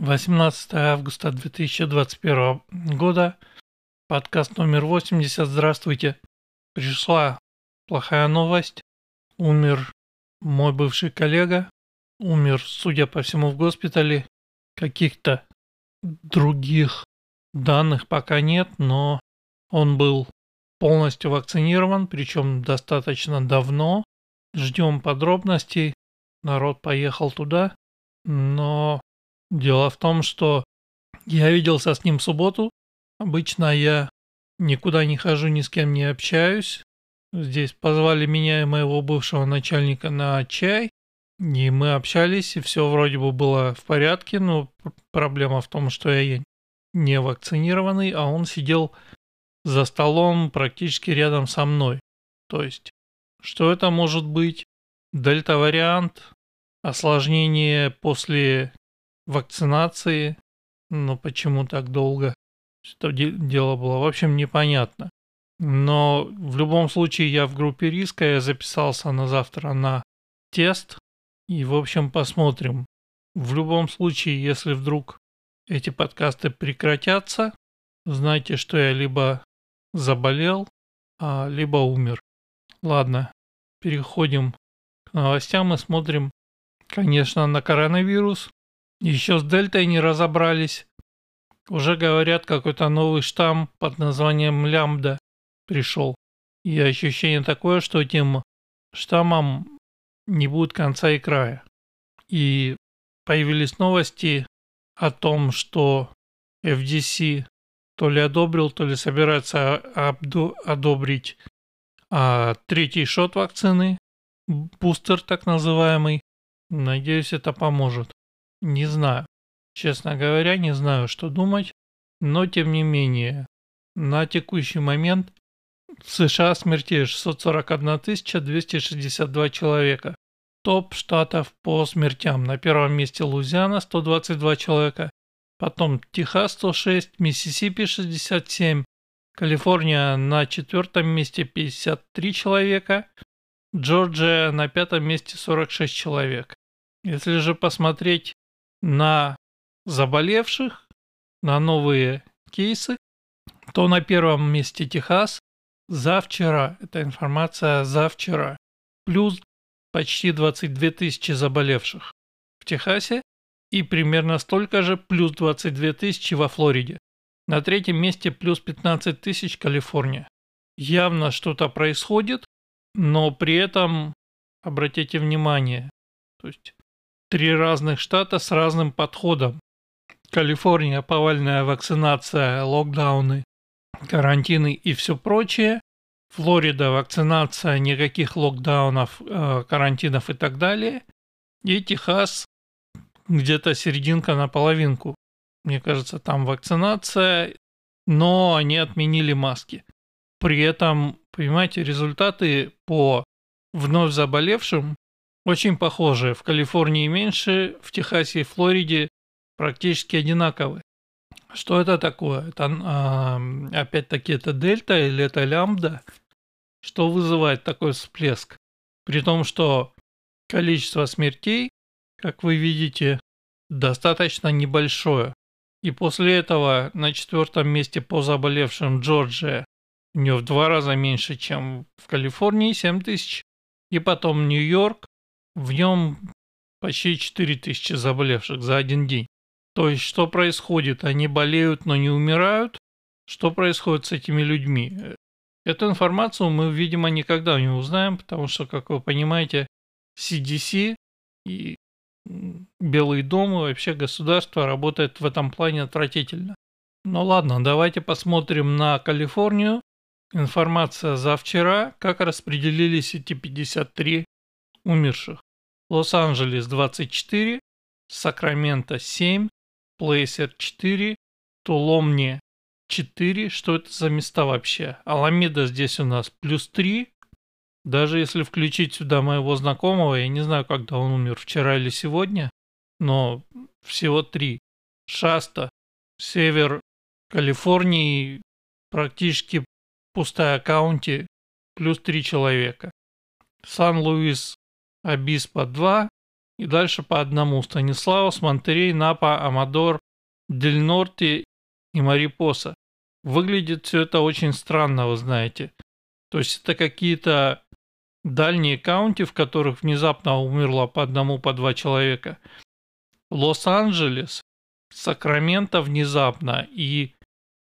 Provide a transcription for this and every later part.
18 августа 2021 года. Подкаст номер 80. Здравствуйте. Пришла плохая новость. Умер мой бывший коллега. Умер, судя по всему, в госпитале. Каких-то других данных пока нет, но он был полностью вакцинирован, причем достаточно давно. Ждем подробностей. Народ поехал туда. Но дело в том, что я виделся с ним в субботу. Обычно я никуда не хожу, ни с кем не общаюсь. Здесь позвали меня и моего бывшего начальника на чай. И мы общались, и все вроде бы было в порядке, но проблема в том, что я не вакцинированный, а он сидел за столом практически рядом со мной. То есть, что это может быть? Дельта-вариант, осложнение после вакцинации, но почему так долго? Что дело было, в общем, непонятно. Но в любом случае я в группе риска, я записался на завтра на тест. И, в общем, посмотрим. В любом случае, если вдруг эти подкасты прекратятся, знайте, что я либо заболел, а, либо умер. Ладно, переходим к новостям и смотрим, конечно, на коронавирус. Еще с дельтой не разобрались. Уже говорят, какой-то новый штамм под названием лямбда пришел. И ощущение такое, что этим штаммом не будет конца и края. И появились новости о том, что FDC то ли одобрил, то ли собирается одобрить а, третий шот вакцины, бустер так называемый. Надеюсь, это поможет. Не знаю. Честно говоря, не знаю, что думать. Но, тем не менее, на текущий момент в США смертей 641 262 человека. Топ штатов по смертям. На первом месте Лузиана 122 человека. Потом Техас 106, Миссисипи 67, Калифорния на четвертом месте 53 человека, Джорджия на пятом месте 46 человек. Если же посмотреть на заболевших, на новые кейсы, то на первом месте Техас за вчера, это информация за вчера, плюс почти 22 тысячи заболевших. В Техасе и примерно столько же плюс 22 тысячи во Флориде. На третьем месте плюс 15 тысяч Калифорния. Явно что-то происходит, но при этом, обратите внимание, то есть три разных штата с разным подходом. Калифорния, повальная вакцинация, локдауны, карантины и все прочее. Флорида, вакцинация, никаких локдаунов, э, карантинов и так далее. И Техас, где-то серединка на половинку. Мне кажется, там вакцинация, но они отменили маски. При этом, понимаете, результаты по вновь заболевшим очень похожие. В Калифорнии меньше, в Техасе и Флориде практически одинаковые. Что это такое? Это опять-таки это дельта или это лямбда? Что вызывает такой всплеск? При том, что количество смертей как вы видите, достаточно небольшое. И после этого на четвертом месте по заболевшим Джорджия у нее в два раза меньше, чем в Калифорнии, 7 тысяч. И потом Нью-Йорк, в нем почти 4 тысячи заболевших за один день. То есть, что происходит? Они болеют, но не умирают. Что происходит с этими людьми? Эту информацию мы, видимо, никогда не узнаем, потому что, как вы понимаете, CDC и Белый дом и вообще государство работает в этом плане отвратительно. Ну ладно, давайте посмотрим на Калифорнию. Информация за вчера, как распределились эти 53 умерших. Лос-Анджелес 24, Сакраменто 7, Плейсер 4, Туломни 4. Что это за места вообще? Аламеда здесь у нас плюс 3, даже если включить сюда моего знакомого, я не знаю, когда он умер, вчера или сегодня, но всего три. Шаста, север Калифорнии, практически пустая каунти, плюс три человека. Сан-Луис, Обиспа 2, И дальше по одному. Станиславос, Монтерей, Напа, Амадор, Дель Норти и Марипоса. Выглядит все это очень странно, вы знаете. То есть это какие-то дальние каунти, в которых внезапно умерло по одному, по два человека. Лос-Анджелес, Сакраменто внезапно и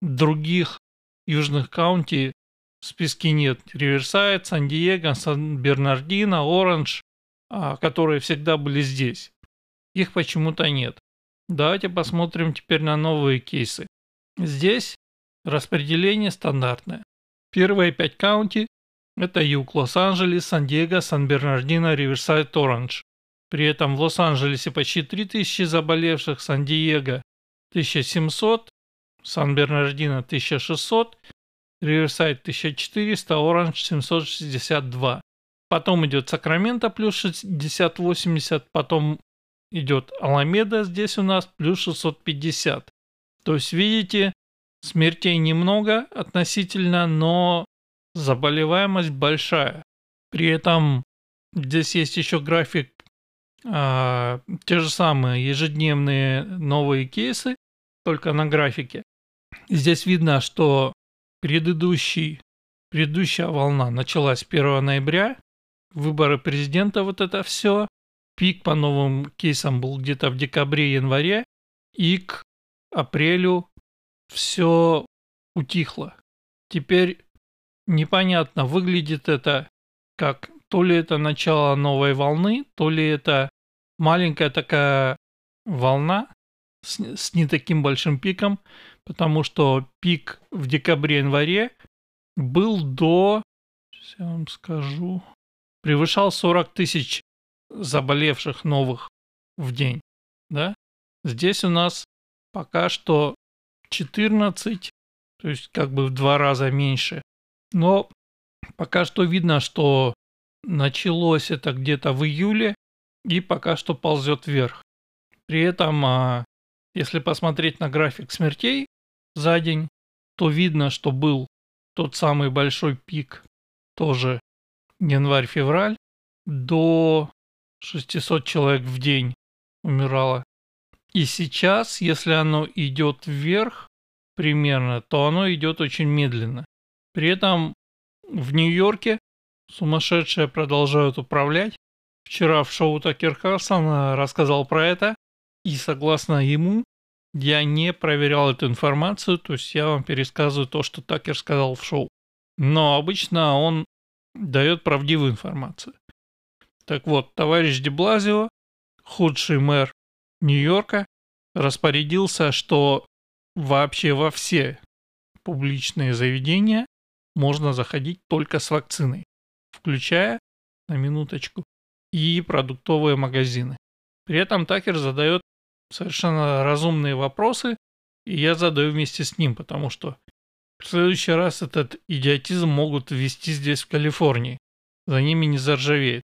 других южных каунти в списке нет. Риверсайд, Сан-Диего, Сан-Бернардино, Оранж, которые всегда были здесь. Их почему-то нет. Давайте посмотрим теперь на новые кейсы. Здесь распределение стандартное. Первые пять каунти – это Юг, Лос-Анджелес, Сан-Диего, Сан-Бернардино, Риверсайд, Оранж. При этом в Лос-Анджелесе почти 3000 заболевших, Сан-Диего 1700, Сан-Бернардино 1600, Риверсайд 1400, Оранж 762. Потом идет Сакраменто плюс 60-80, потом идет Аламеда здесь у нас плюс 650. То есть, видите, смертей немного относительно, но заболеваемость большая. При этом здесь есть еще график, а, те же самые ежедневные новые кейсы, только на графике. Здесь видно, что предыдущий, предыдущая волна началась 1 ноября, выборы президента, вот это все. Пик по новым кейсам был где-то в декабре-январе, и к апрелю все утихло. Теперь непонятно, выглядит это как то ли это начало новой волны, то ли это маленькая такая волна с, с не таким большим пиком, потому что пик в декабре-январе был до, сейчас я вам скажу, превышал 40 тысяч заболевших новых в день. Да? Здесь у нас пока что 14, то есть как бы в два раза меньше. Но пока что видно, что началось это где-то в июле и пока что ползет вверх. При этом, а, если посмотреть на график смертей за день, то видно, что был тот самый большой пик, тоже январь-февраль, до 600 человек в день умирало. И сейчас, если оно идет вверх примерно, то оно идет очень медленно. При этом в Нью-Йорке сумасшедшие продолжают управлять. Вчера в шоу Такер Карсон рассказал про это. И согласно ему, я не проверял эту информацию, то есть я вам пересказываю то, что Такер сказал в шоу. Но обычно он дает правдивую информацию. Так вот, товарищ Деблазио, худший мэр Нью-Йорка, распорядился, что вообще во все публичные заведения можно заходить только с вакциной, включая, на минуточку, и продуктовые магазины. При этом Такер задает совершенно разумные вопросы, и я задаю вместе с ним, потому что в следующий раз этот идиотизм могут ввести здесь, в Калифорнии. За ними не заржавеет.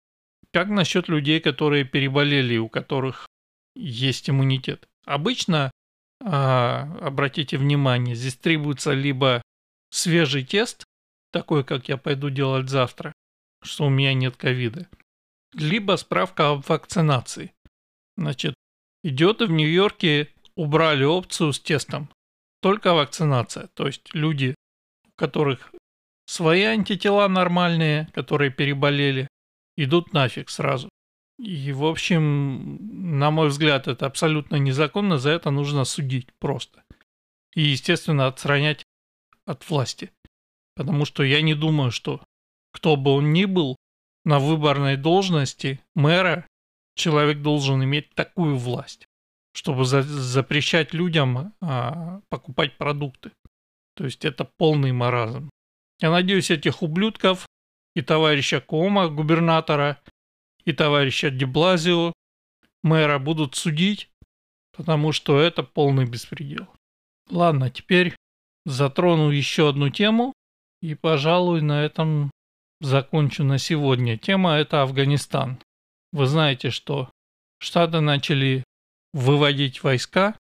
Как насчет людей, которые переболели, у которых есть иммунитет? Обычно, а, обратите внимание, здесь требуется либо свежий тест, такой, как я пойду делать завтра, что у меня нет ковида, либо справка об вакцинации. Значит, идет и в Нью-Йорке убрали опцию с тестом. Только вакцинация. То есть люди, у которых свои антитела нормальные, которые переболели, идут нафиг сразу. И, в общем, на мой взгляд, это абсолютно незаконно, за это нужно судить просто. И, естественно, отстранять от власти. Потому что я не думаю, что кто бы он ни был, на выборной должности мэра человек должен иметь такую власть, чтобы за запрещать людям а, покупать продукты. То есть это полный маразм. Я надеюсь, этих ублюдков и товарища Кома, губернатора, и товарища Деблазио, мэра, будут судить, потому что это полный беспредел. Ладно, теперь затрону еще одну тему, и, пожалуй, на этом закончу на сегодня. Тема это Афганистан. Вы знаете, что Штаты начали выводить войска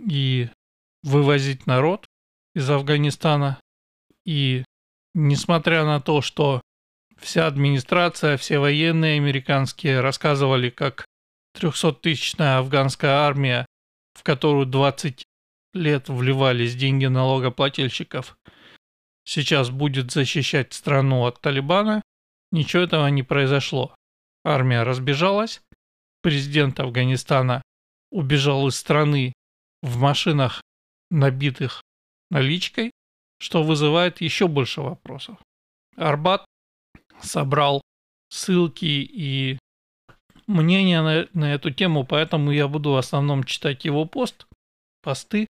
и вывозить народ из Афганистана. И несмотря на то, что вся администрация, все военные американские рассказывали, как 300-тысячная афганская армия, в которую 20 лет вливались деньги налогоплательщиков, сейчас будет защищать страну от Талибана, ничего этого не произошло. Армия разбежалась, президент Афганистана убежал из страны в машинах, набитых наличкой, что вызывает еще больше вопросов. Арбат собрал ссылки и мнения на, на эту тему, поэтому я буду в основном читать его пост, посты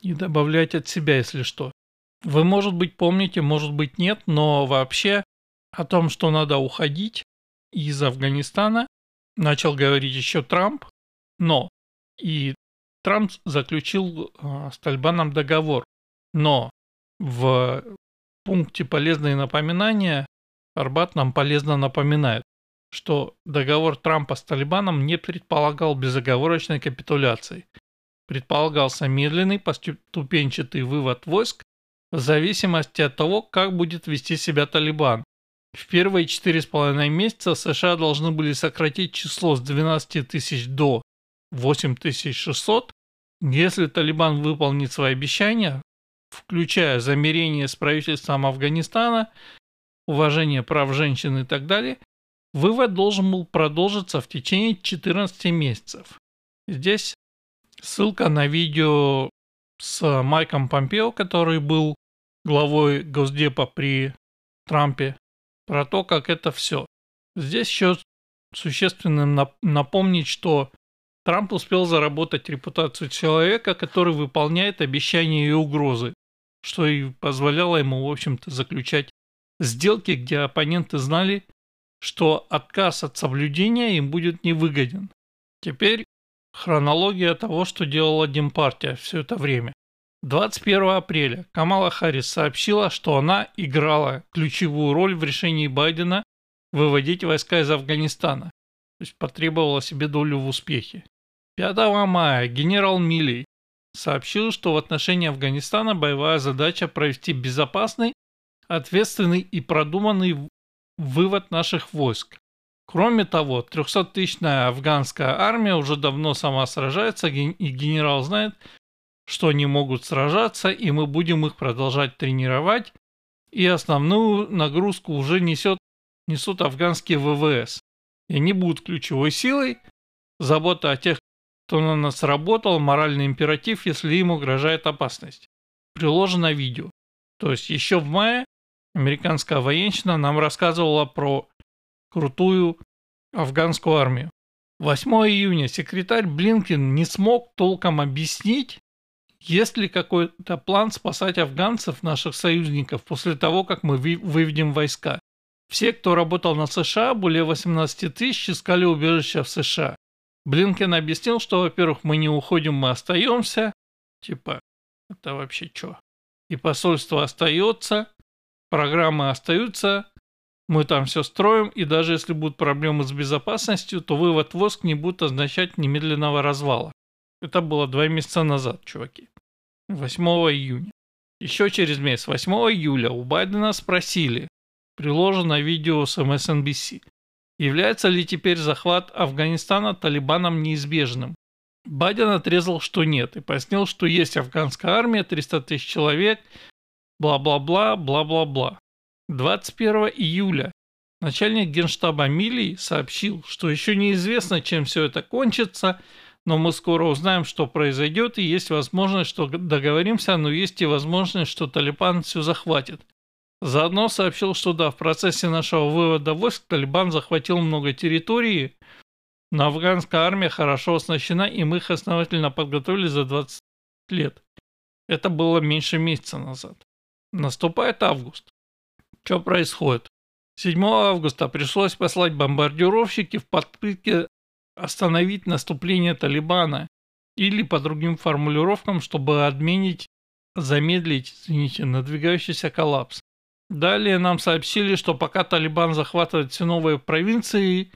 и добавлять от себя, если что. Вы, может быть, помните, может быть, нет, но вообще о том, что надо уходить из Афганистана, начал говорить еще Трамп, но и Трамп заключил э, с Тальбаном договор, но в пункте «Полезные напоминания» Арбат нам полезно напоминает, что договор Трампа с Талибаном не предполагал безоговорочной капитуляции. Предполагался медленный поступенчатый вывод войск в зависимости от того, как будет вести себя Талибан. В первые четыре с половиной месяца США должны были сократить число с 12 тысяч до 8600, если Талибан выполнит свои обещания, включая замерение с правительством Афганистана, уважение прав женщин и так далее, вывод должен был продолжиться в течение 14 месяцев. Здесь ссылка на видео с Майком Помпео, который был главой Госдепа при Трампе, про то, как это все. Здесь еще существенно напомнить, что Трамп успел заработать репутацию человека, который выполняет обещания и угрозы, что и позволяло ему, в общем-то, заключать сделки, где оппоненты знали, что отказ от соблюдения им будет невыгоден. Теперь хронология того, что делала Демпартия все это время. 21 апреля Камала Харрис сообщила, что она играла ключевую роль в решении Байдена выводить войска из Афганистана, то есть потребовала себе долю в успехе. 5 мая генерал Милей сообщил, что в отношении Афганистана боевая задача провести безопасный, ответственный и продуманный вывод наших войск. Кроме того, 300-тысячная афганская армия уже давно сама сражается, и генерал знает, что они могут сражаться, и мы будем их продолжать тренировать, и основную нагрузку уже несет, несут афганские ВВС. И они будут ключевой силой. Забота о тех, кто на нас работал, моральный императив, если им угрожает опасность. Приложено видео. То есть еще в мае американская военщина нам рассказывала про крутую афганскую армию. 8 июня секретарь Блинкин не смог толком объяснить, есть ли какой-то план спасать афганцев, наших союзников, после того, как мы выведем войска? Все, кто работал на США, более 18 тысяч, искали убежище в США. Блинкен объяснил, что, во-первых, мы не уходим, мы остаемся. Типа, это вообще что? И посольство остается, программы остаются, мы там все строим, и даже если будут проблемы с безопасностью, то вывод войск не будет означать немедленного развала. Это было два месяца назад, чуваки. 8 июня. Еще через месяц, 8 июля, у Байдена спросили, приложено видео с MSNBC, является ли теперь захват Афганистана Талибаном неизбежным. Байден отрезал, что нет, и пояснил, что есть афганская армия, 300 тысяч человек, бла-бла-бла, бла-бла-бла. 21 июля начальник генштаба Милий сообщил, что еще неизвестно, чем все это кончится, но мы скоро узнаем, что произойдет, и есть возможность, что договоримся, но есть и возможность, что Талибан все захватит. Заодно сообщил, что да, в процессе нашего вывода войск Талибан захватил много территории, но афганская армия хорошо оснащена, и мы их основательно подготовили за 20 лет. Это было меньше месяца назад. Наступает август. Что происходит? 7 августа пришлось послать бомбардировщики в попытке остановить наступление Талибана или по другим формулировкам, чтобы отменить, замедлить, извините, надвигающийся коллапс. Далее нам сообщили, что пока Талибан захватывает все новые провинции,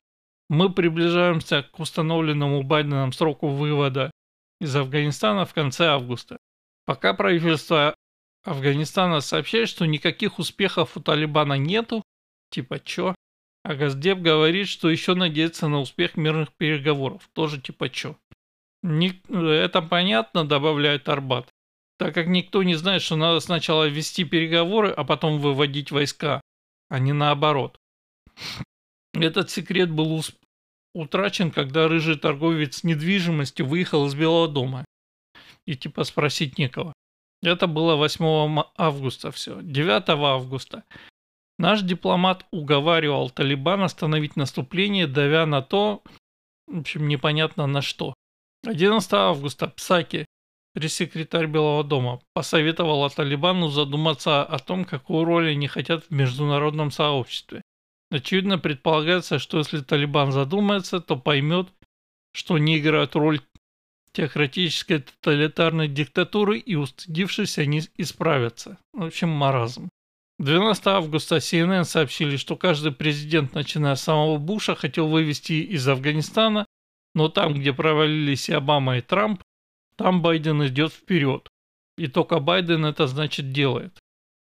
мы приближаемся к установленному Байденом сроку вывода из Афганистана в конце августа. Пока правительство Афганистана сообщает, что никаких успехов у Талибана нету, типа чё? А Газдеп говорит, что еще надеется на успех мирных переговоров. Тоже типа чё? Не, это понятно, добавляет Арбат. Так как никто не знает, что надо сначала вести переговоры, а потом выводить войска, а не наоборот. Этот секрет был утрачен, когда рыжий торговец недвижимостью выехал из Белого дома. И типа спросить некого. Это было 8 августа все. 9 августа Наш дипломат уговаривал Талибан остановить наступление, давя на то, в общем, непонятно на что. 11 августа Псаки, пресс-секретарь Белого дома, посоветовала Талибану задуматься о том, какую роль они хотят в международном сообществе. Очевидно, предполагается, что если Талибан задумается, то поймет, что они играют роль теократической тоталитарной диктатуры и, устыдившись, они исправятся. В общем, маразм. 12 августа CNN сообщили, что каждый президент, начиная с самого Буша, хотел вывести из Афганистана, но там, где провалились и Обама, и Трамп, там Байден идет вперед. И только Байден это значит делает.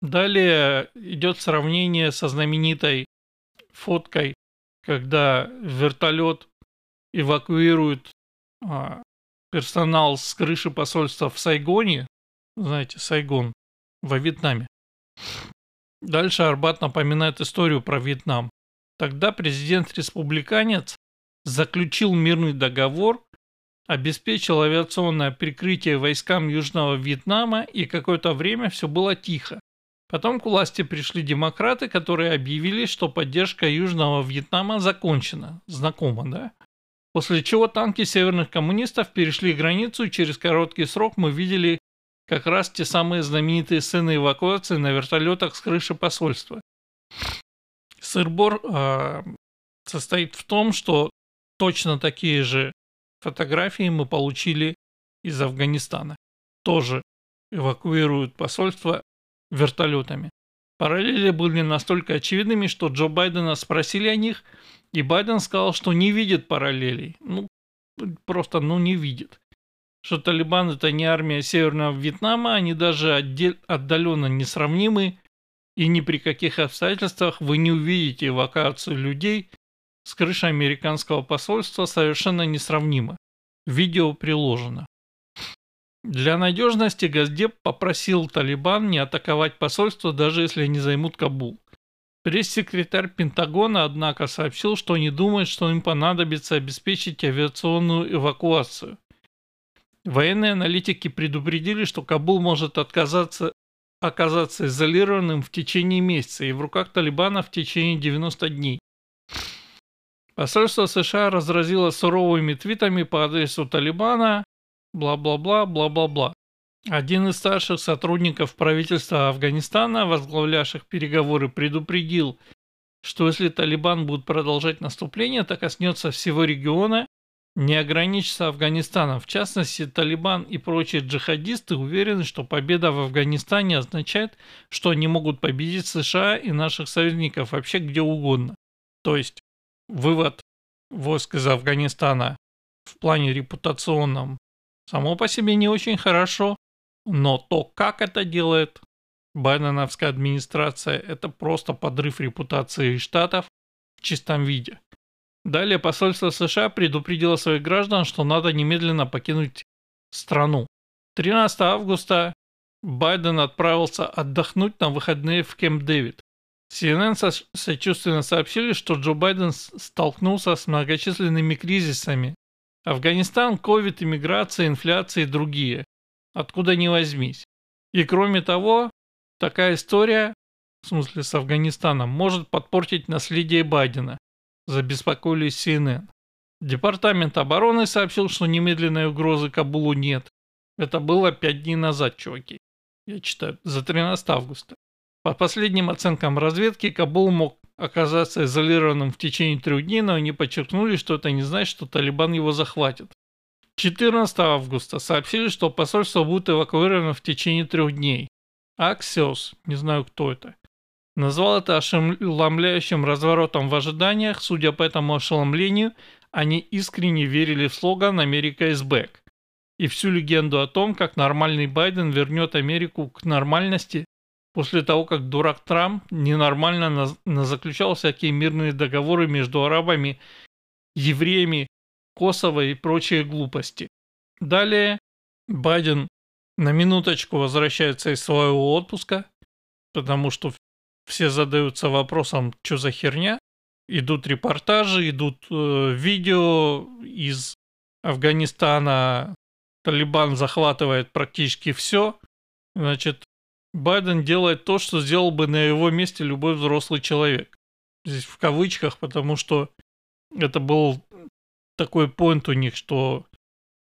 Далее идет сравнение со знаменитой фоткой, когда вертолет эвакуирует а, персонал с крыши посольства в Сайгоне, знаете, Сайгон, во Вьетнаме. Дальше Арбат напоминает историю про Вьетнам. Тогда президент-республиканец заключил мирный договор, обеспечил авиационное прикрытие войскам Южного Вьетнама и какое-то время все было тихо. Потом к власти пришли демократы, которые объявили, что поддержка Южного Вьетнама закончена. Знакомо, да? После чего танки северных коммунистов перешли границу, и через короткий срок мы видели как раз те самые знаменитые сцены эвакуации на вертолетах с крыши посольства. Сырбор э, состоит в том, что точно такие же фотографии мы получили из Афганистана. Тоже эвакуируют посольство вертолетами. Параллели были настолько очевидными, что Джо Байдена спросили о них, и Байден сказал, что не видит параллелей. Ну, просто, ну, не видит что Талибан это не армия Северного Вьетнама, они даже отдаленно несравнимы, и ни при каких обстоятельствах вы не увидите эвакуацию людей с крыши американского посольства совершенно несравнимо. Видео приложено. Для надежности Газдеп попросил Талибан не атаковать посольство, даже если они займут Кабул. Пресс-секретарь Пентагона, однако, сообщил, что не думает, что им понадобится обеспечить авиационную эвакуацию – Военные аналитики предупредили, что Кабул может отказаться, оказаться изолированным в течение месяца и в руках Талибана в течение 90 дней. Посольство США разразило суровыми твитами по адресу Талибана, бла-бла-бла, бла-бла-бла. Один из старших сотрудников правительства Афганистана, возглавлявших переговоры, предупредил, что если Талибан будет продолжать наступление, то коснется всего региона не ограничится Афганистаном. В частности, Талибан и прочие джихадисты уверены, что победа в Афганистане означает, что они могут победить США и наших союзников вообще где угодно. То есть, вывод войск из Афганистана в плане репутационном само по себе не очень хорошо, но то, как это делает Байденовская администрация, это просто подрыв репутации штатов в чистом виде. Далее посольство США предупредило своих граждан, что надо немедленно покинуть страну. 13 августа Байден отправился отдохнуть на выходные в Кемп Дэвид. CNN со сочувственно сообщили, что Джо Байден столкнулся с многочисленными кризисами. Афганистан, ковид, иммиграция, инфляция и другие. Откуда ни возьмись. И кроме того, такая история, в смысле с Афганистаном, может подпортить наследие Байдена забеспокоились CNN. Департамент обороны сообщил, что немедленной угрозы Кабулу нет. Это было пять дней назад, чуваки. Я читаю, за 13 августа. По последним оценкам разведки, Кабул мог оказаться изолированным в течение трех дней, но они подчеркнули, что это не значит, что Талибан его захватит. 14 августа сообщили, что посольство будет эвакуировано в течение трех дней. Аксиос, не знаю кто это, Назвал это ошеломляющим разворотом в ожиданиях, судя по этому ошеломлению, они искренне верили в слоган «Америка is back» и всю легенду о том, как нормальный Байден вернет Америку к нормальности после того, как дурак Трамп ненормально на, на заключал всякие мирные договоры между арабами, евреями, Косово и прочие глупости. Далее Байден на минуточку возвращается из своего отпуска, потому что все задаются вопросом, что за херня. Идут репортажи, идут э, видео из Афганистана. Талибан захватывает практически все. Значит, Байден делает то, что сделал бы на его месте любой взрослый человек. Здесь в кавычках, потому что это был такой поинт у них, что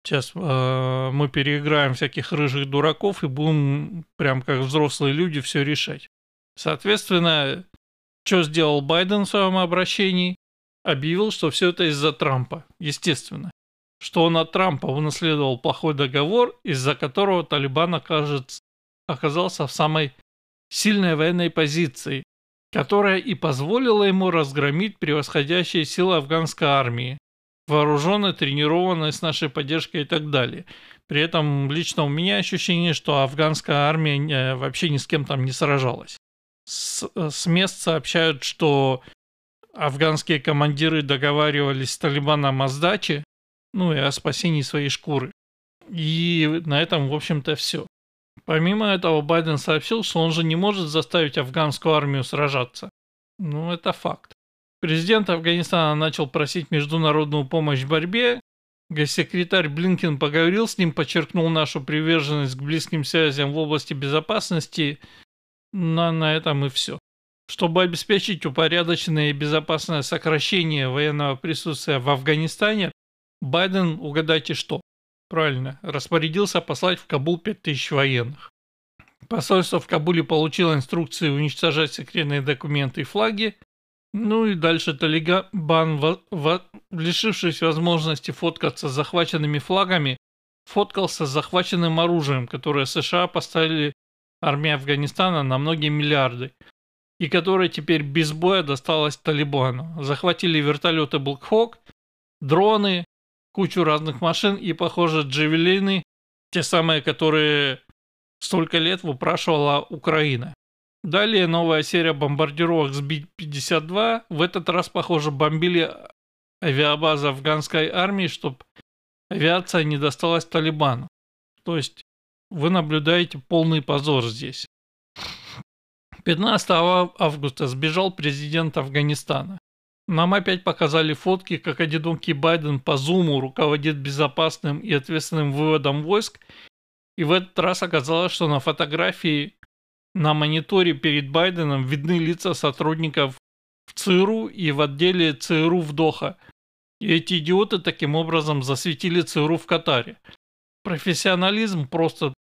сейчас э, мы переиграем всяких рыжих дураков и будем прям как взрослые люди все решать. Соответственно, что сделал Байден в своем обращении? Объявил, что все это из-за Трампа, естественно. Что он от Трампа унаследовал плохой договор, из-за которого Талибан окажется, оказался в самой сильной военной позиции, которая и позволила ему разгромить превосходящие силы афганской армии, вооруженной, тренированной с нашей поддержкой и так далее. При этом лично у меня ощущение, что афганская армия э, вообще ни с кем там не сражалась с, э, с мест сообщают, что афганские командиры договаривались с Талибаном о сдаче, ну и о спасении своей шкуры. И на этом, в общем-то, все. Помимо этого, Байден сообщил, что он же не может заставить афганскую армию сражаться. Ну, это факт. Президент Афганистана начал просить международную помощь в борьбе. Госсекретарь Блинкен поговорил с ним, подчеркнул нашу приверженность к близким связям в области безопасности на, на этом и все. Чтобы обеспечить упорядоченное и безопасное сокращение военного присутствия в Афганистане, Байден, угадайте что? Правильно, распорядился послать в Кабул 5000 военных. Посольство в Кабуле получило инструкции уничтожать секретные документы и флаги, ну и дальше Талибан, лишившись возможности фоткаться с захваченными флагами, фоткался с захваченным оружием, которое США поставили армия Афганистана на многие миллиарды, и которая теперь без боя досталась Талибану. Захватили вертолеты Black дроны, кучу разных машин и, похоже, джавелины, те самые, которые столько лет выпрашивала Украина. Далее новая серия бомбардировок с Би-52. В этот раз, похоже, бомбили авиабазы афганской армии, чтобы авиация не досталась Талибану. То есть вы наблюдаете полный позор здесь. 15 августа сбежал президент Афганистана. Нам опять показали фотки, как одинокий Байден по зуму руководит безопасным и ответственным выводом войск. И в этот раз оказалось, что на фотографии на мониторе перед Байденом видны лица сотрудников в ЦРУ и в отделе ЦРУ в Доха. И эти идиоты таким образом засветили ЦРУ в Катаре. Профессионализм просто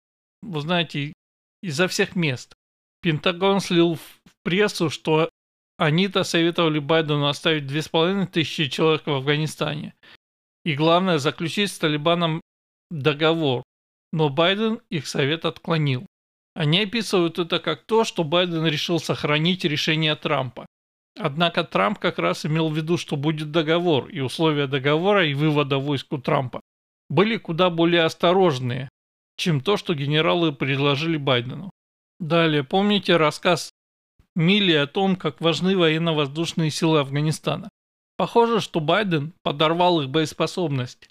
вы знаете, изо всех мест. Пентагон слил в прессу, что они-то советовали Байдену оставить две с половиной тысячи человек в Афганистане. И главное, заключить с Талибаном договор. Но Байден их совет отклонил. Они описывают это как то, что Байден решил сохранить решение Трампа. Однако Трамп как раз имел в виду, что будет договор, и условия договора и вывода войск у Трампа были куда более осторожные, чем то, что генералы предложили Байдену. Далее, помните рассказ Милли о том, как важны военно-воздушные силы Афганистана. Похоже, что Байден подорвал их боеспособность,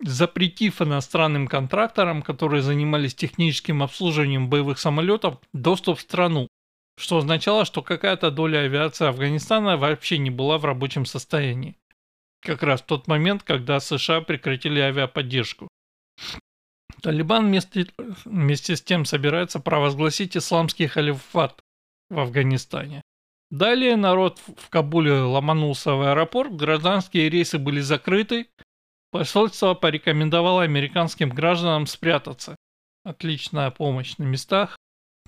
запретив иностранным контракторам, которые занимались техническим обслуживанием боевых самолетов, доступ в страну, что означало, что какая-то доля авиации Афганистана вообще не была в рабочем состоянии. Как раз в тот момент, когда США прекратили авиаподдержку. Талибан вместе, вместе с тем собирается провозгласить исламский халифат в Афганистане. Далее народ в Кабуле ломанулся в аэропорт, гражданские рейсы были закрыты, посольство порекомендовало американским гражданам спрятаться. Отличная помощь на местах.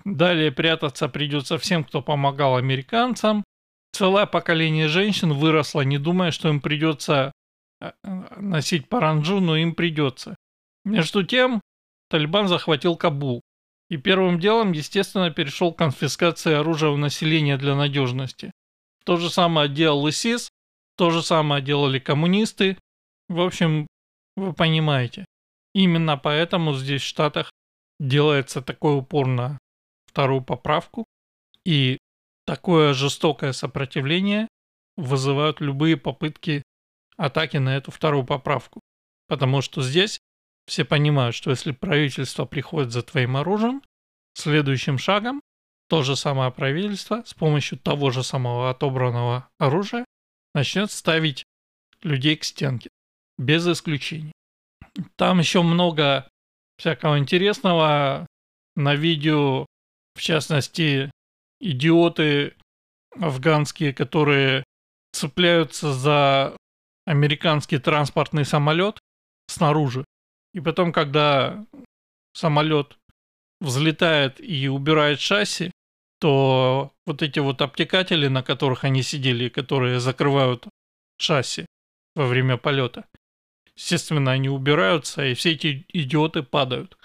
Далее прятаться придется всем, кто помогал американцам. Целое поколение женщин выросло, не думая, что им придется э, носить паранджу, но им придется. Между тем, Талибан захватил Кабул. И первым делом, естественно, перешел к конфискации оружия у населения для надежности. То же самое делал ИСИС, то же самое делали коммунисты. В общем, вы понимаете. Именно поэтому здесь в Штатах делается такой упор на вторую поправку, и такое жестокое сопротивление вызывают любые попытки атаки на эту вторую поправку. Потому что здесь все понимают, что если правительство приходит за твоим оружием, следующим шагом то же самое правительство с помощью того же самого отобранного оружия начнет ставить людей к стенке. Без исключений. Там еще много всякого интересного на видео, в частности, идиоты афганские, которые цепляются за американский транспортный самолет снаружи. И потом, когда самолет взлетает и убирает шасси, то вот эти вот обтекатели, на которых они сидели, которые закрывают шасси во время полета, естественно, они убираются, и все эти идиоты падают.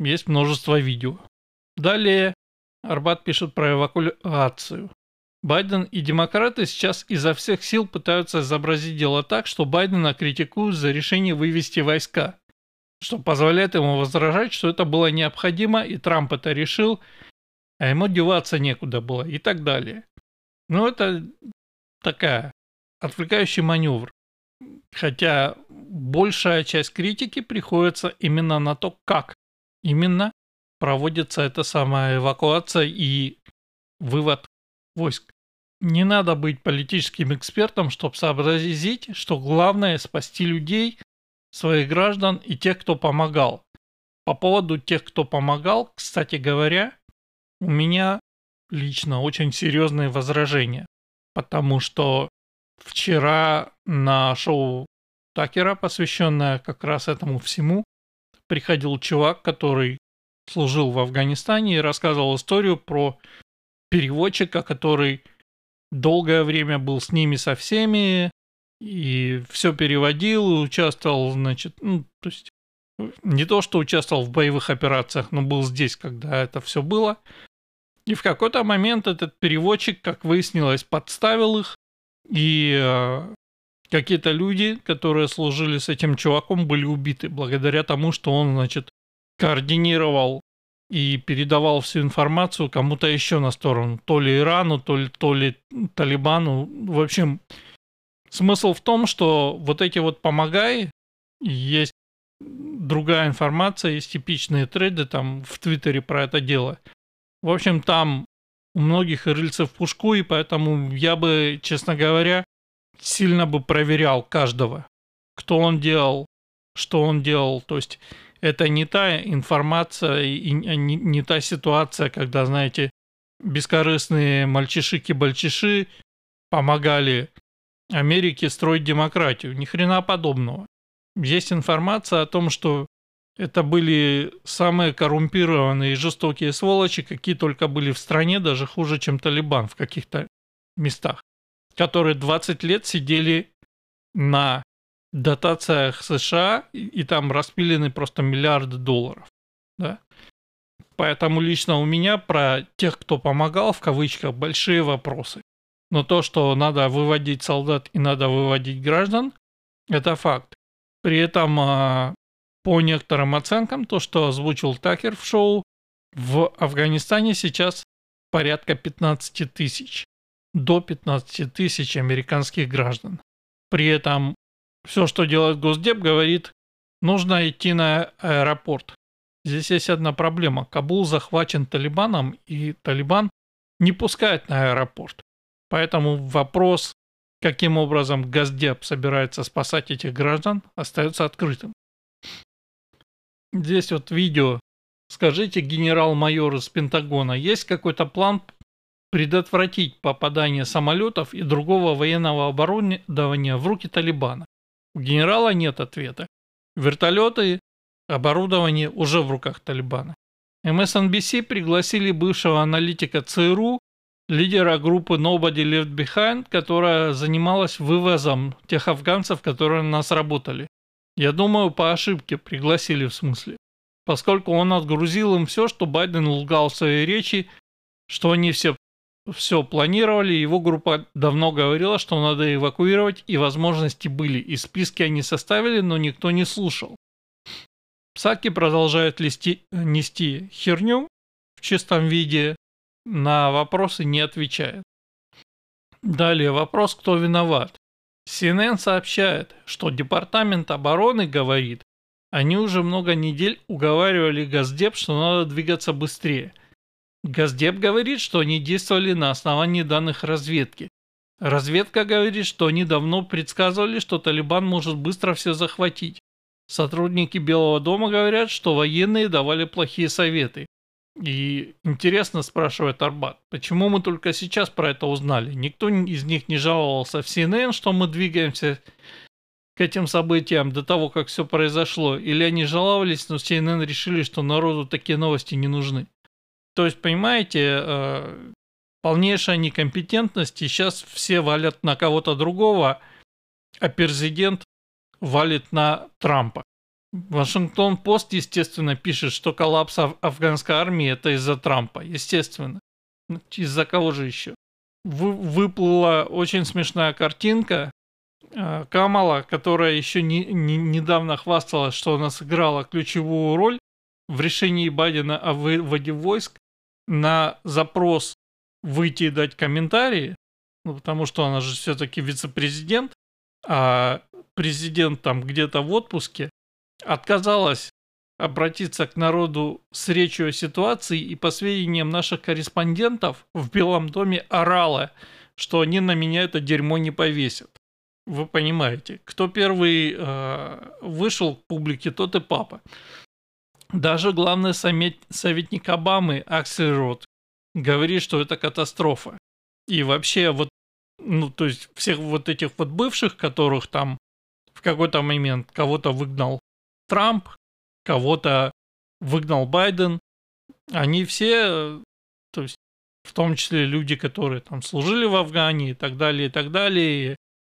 Есть множество видео. Далее Арбат пишет про эвакуацию. Байден и демократы сейчас изо всех сил пытаются изобразить дело так, что Байдена критикуют за решение вывести войска, что позволяет ему возражать, что это было необходимо, и Трамп это решил, а ему деваться некуда было и так далее. Ну, это такая отвлекающий маневр. Хотя большая часть критики приходится именно на то, как именно проводится эта самая эвакуация и вывод войск. Не надо быть политическим экспертом, чтобы сообразить, что главное спасти людей, своих граждан и тех, кто помогал. По поводу тех, кто помогал, кстати говоря, у меня лично очень серьезные возражения, потому что вчера на шоу Такера, посвященное как раз этому всему, приходил чувак, который служил в Афганистане и рассказывал историю про переводчика, который долгое время был с ними со всеми и все переводил, участвовал, значит, ну, то есть не то, что участвовал в боевых операциях, но был здесь, когда это все было. И в какой-то момент этот переводчик, как выяснилось, подставил их, и э, какие-то люди, которые служили с этим чуваком, были убиты благодаря тому, что он, значит, координировал и передавал всю информацию кому-то еще на сторону. То ли Ирану, то ли, то ли Талибану. В общем, смысл в том, что вот эти вот помогай, есть другая информация, есть типичные треды там в Твиттере про это дело – в общем, там у многих рыльцев пушку, и поэтому я бы, честно говоря, сильно бы проверял каждого, кто он делал, что он делал. То есть это не та информация и не, не та ситуация, когда, знаете, бескорыстные мальчиши-кибальчиши помогали Америке строить демократию. Ни хрена подобного. Есть информация о том, что это были самые коррумпированные и жестокие сволочи, какие только были в стране, даже хуже, чем Талибан в каких-то местах, которые 20 лет сидели на дотациях США, и, и там распилены просто миллиарды долларов. Да? Поэтому лично у меня про тех, кто помогал, в кавычках, большие вопросы. Но то, что надо выводить солдат и надо выводить граждан, это факт. При этом а, по некоторым оценкам, то, что озвучил Такер в шоу, в Афганистане сейчас порядка 15 тысяч, до 15 тысяч американских граждан. При этом все, что делает Госдеп, говорит, нужно идти на аэропорт. Здесь есть одна проблема. Кабул захвачен Талибаном, и Талибан не пускает на аэропорт. Поэтому вопрос, каким образом Госдеп собирается спасать этих граждан, остается открытым. Здесь вот видео. Скажите, генерал-майор из Пентагона, есть какой-то план предотвратить попадание самолетов и другого военного оборудования в руки Талибана? У генерала нет ответа. Вертолеты, оборудование уже в руках Талибана. MSNBC пригласили бывшего аналитика ЦРУ, лидера группы Nobody Left Behind, которая занималась вывозом тех афганцев, которые у нас работали. Я думаю, по ошибке пригласили в смысле. Поскольку он отгрузил им все, что Байден лгал в своей речи, что они все, все планировали, его группа давно говорила, что надо эвакуировать, и возможности были, и списки они составили, но никто не слушал. Псаки продолжает листи, нести херню, в чистом виде, на вопросы не отвечает. Далее вопрос, кто виноват. CNN сообщает, что Департамент обороны говорит, они уже много недель уговаривали Газдеп, что надо двигаться быстрее. Газдеп говорит, что они действовали на основании данных разведки. Разведка говорит, что они давно предсказывали, что Талибан может быстро все захватить. Сотрудники Белого дома говорят, что военные давали плохие советы. И интересно, спрашивает Арбат, почему мы только сейчас про это узнали? Никто из них не жаловался в CNN, что мы двигаемся к этим событиям до того, как все произошло. Или они жаловались, но CNN решили, что народу такие новости не нужны. То есть, понимаете, э, полнейшая некомпетентность, и сейчас все валят на кого-то другого, а президент валит на Трампа. Вашингтон-Пост, естественно, пишет, что коллапс афганской армии это из-за Трампа. Естественно. Из-за кого же еще? Вы, выплыла очень смешная картинка. А, Камала, которая еще не, не, недавно хвасталась, что она сыграла ключевую роль в решении Байдена о выводе войск, на запрос выйти и дать комментарии, ну, потому что она же все-таки вице-президент, а президент там где-то в отпуске, отказалась обратиться к народу с речью о ситуации и по сведениям наших корреспондентов в Белом доме орала, что они на меня это дерьмо не повесят. Вы понимаете, кто первый э, вышел к публике, тот и папа. Даже главный совет, советник Обамы Аксель Рот говорит, что это катастрофа. И вообще вот, ну то есть всех вот этих вот бывших, которых там в какой-то момент кого-то выгнал Трамп, кого-то выгнал Байден. Они все, то есть в том числе люди, которые там служили в Афгане и так далее, и так далее,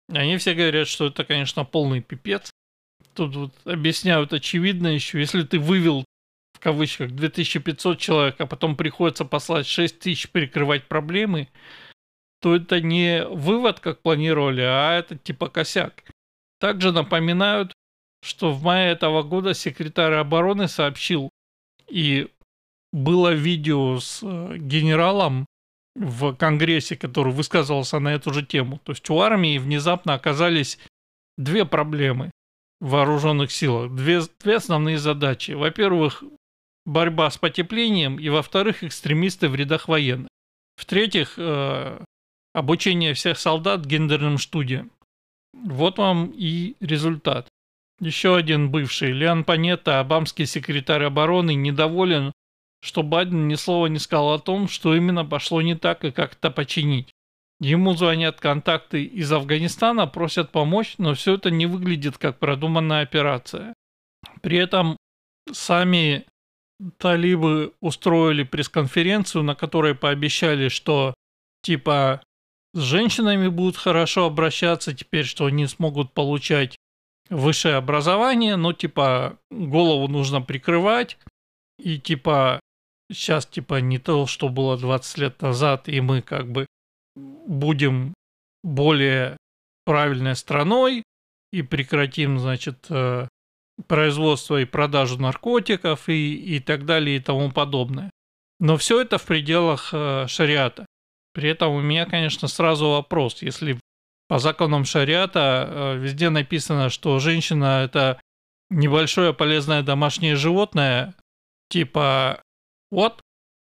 они все говорят, что это, конечно, полный пипец. Тут вот объясняют очевидно еще, если ты вывел в кавычках 2500 человек, а потом приходится послать 6 тысяч перекрывать проблемы, то это не вывод, как планировали, а это типа косяк. Также напоминают, что в мае этого года секретарь обороны сообщил, и было видео с э, генералом в Конгрессе, который высказывался на эту же тему. То есть у армии внезапно оказались две проблемы в вооруженных силах, две, две основные задачи. Во-первых, борьба с потеплением, и во-вторых, экстремисты в рядах военных. В-третьих, э, обучение всех солдат гендерным студиям. Вот вам и результат. Еще один бывший, Леон Панетта, обамский секретарь обороны, недоволен, что Байден ни слова не сказал о том, что именно пошло не так и как это починить. Ему звонят контакты из Афганистана, просят помочь, но все это не выглядит как продуманная операция. При этом сами талибы устроили пресс-конференцию, на которой пообещали, что типа с женщинами будут хорошо обращаться теперь, что они смогут получать высшее образование, но типа голову нужно прикрывать, и типа сейчас типа не то, что было 20 лет назад, и мы как бы будем более правильной страной и прекратим, значит, э, производство и продажу наркотиков и, и так далее и тому подобное. Но все это в пределах э, шариата. При этом у меня, конечно, сразу вопрос. Если по законам шариата э, везде написано, что женщина это небольшое полезное домашнее животное, типа вот,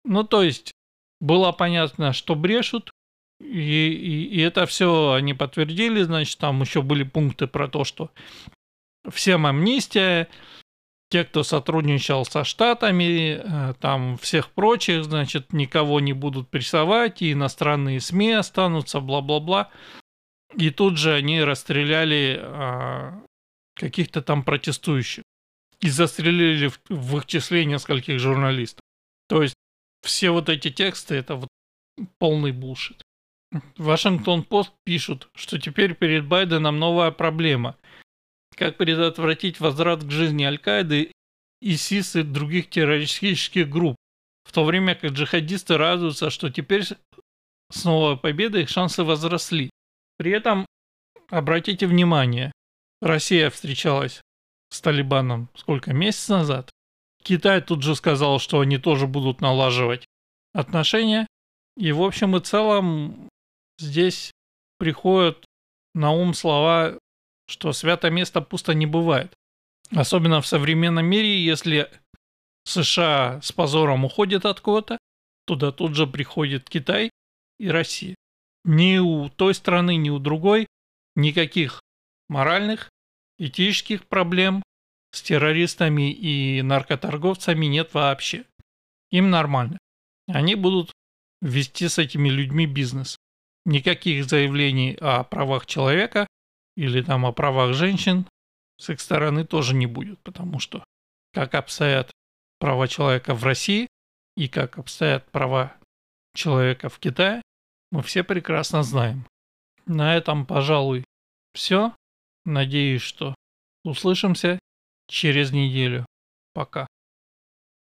ну то есть было понятно, что брешут, и, и, и это все они подтвердили, значит, там еще были пункты про то, что всем амнистия, те, кто сотрудничал со штатами, э, там всех прочих, значит, никого не будут прессовать, и иностранные СМИ останутся, бла-бла-бла. И тут же они расстреляли а, каких-то там протестующих. И застрелили в, в их числе нескольких журналистов. То есть все вот эти тексты это вот полный булшит. Вашингтон-Пост пишут, что теперь перед Байденом новая проблема. Как предотвратить возврат к жизни Аль-Каиды, ИСИС и других террористических групп, в то время как джихадисты радуются, что теперь с новой победой их шансы возросли. При этом, обратите внимание, Россия встречалась с Талибаном сколько, месяц назад? Китай тут же сказал, что они тоже будут налаживать отношения. И в общем и целом здесь приходят на ум слова, что святое место пусто не бывает. Особенно в современном мире, если США с позором уходит от кого-то, туда тут же приходит Китай и Россия. Ни у той страны, ни у другой никаких моральных, этических проблем с террористами и наркоторговцами нет вообще. Им нормально. Они будут вести с этими людьми бизнес. Никаких заявлений о правах человека или там о правах женщин с их стороны тоже не будет, потому что как обстоят права человека в России и как обстоят права человека в Китае, мы все прекрасно знаем. На этом, пожалуй, все. Надеюсь, что услышимся через неделю. Пока.